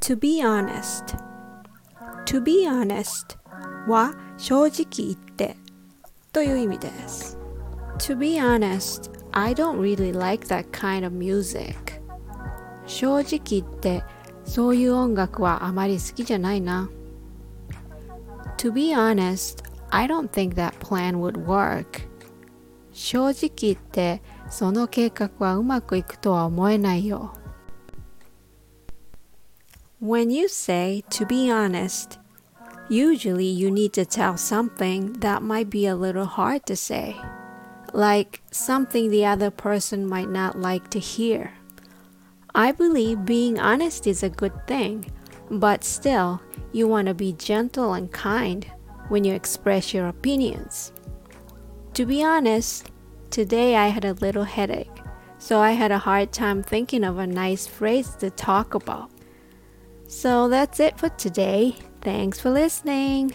To be honest To be honest は正直言ってという意味です To be honest I don't really like that kind of music 正直言ってそういう音楽はあまり好きじゃないな To be honest I don't think that plan would work 正直言ってその計画はうまくいくとは思えないよ When you say to be honest Usually, you need to tell something that might be a little hard to say, like something the other person might not like to hear. I believe being honest is a good thing, but still, you want to be gentle and kind when you express your opinions. To be honest, today I had a little headache, so I had a hard time thinking of a nice phrase to talk about. So that's it for today. Thanks for listening.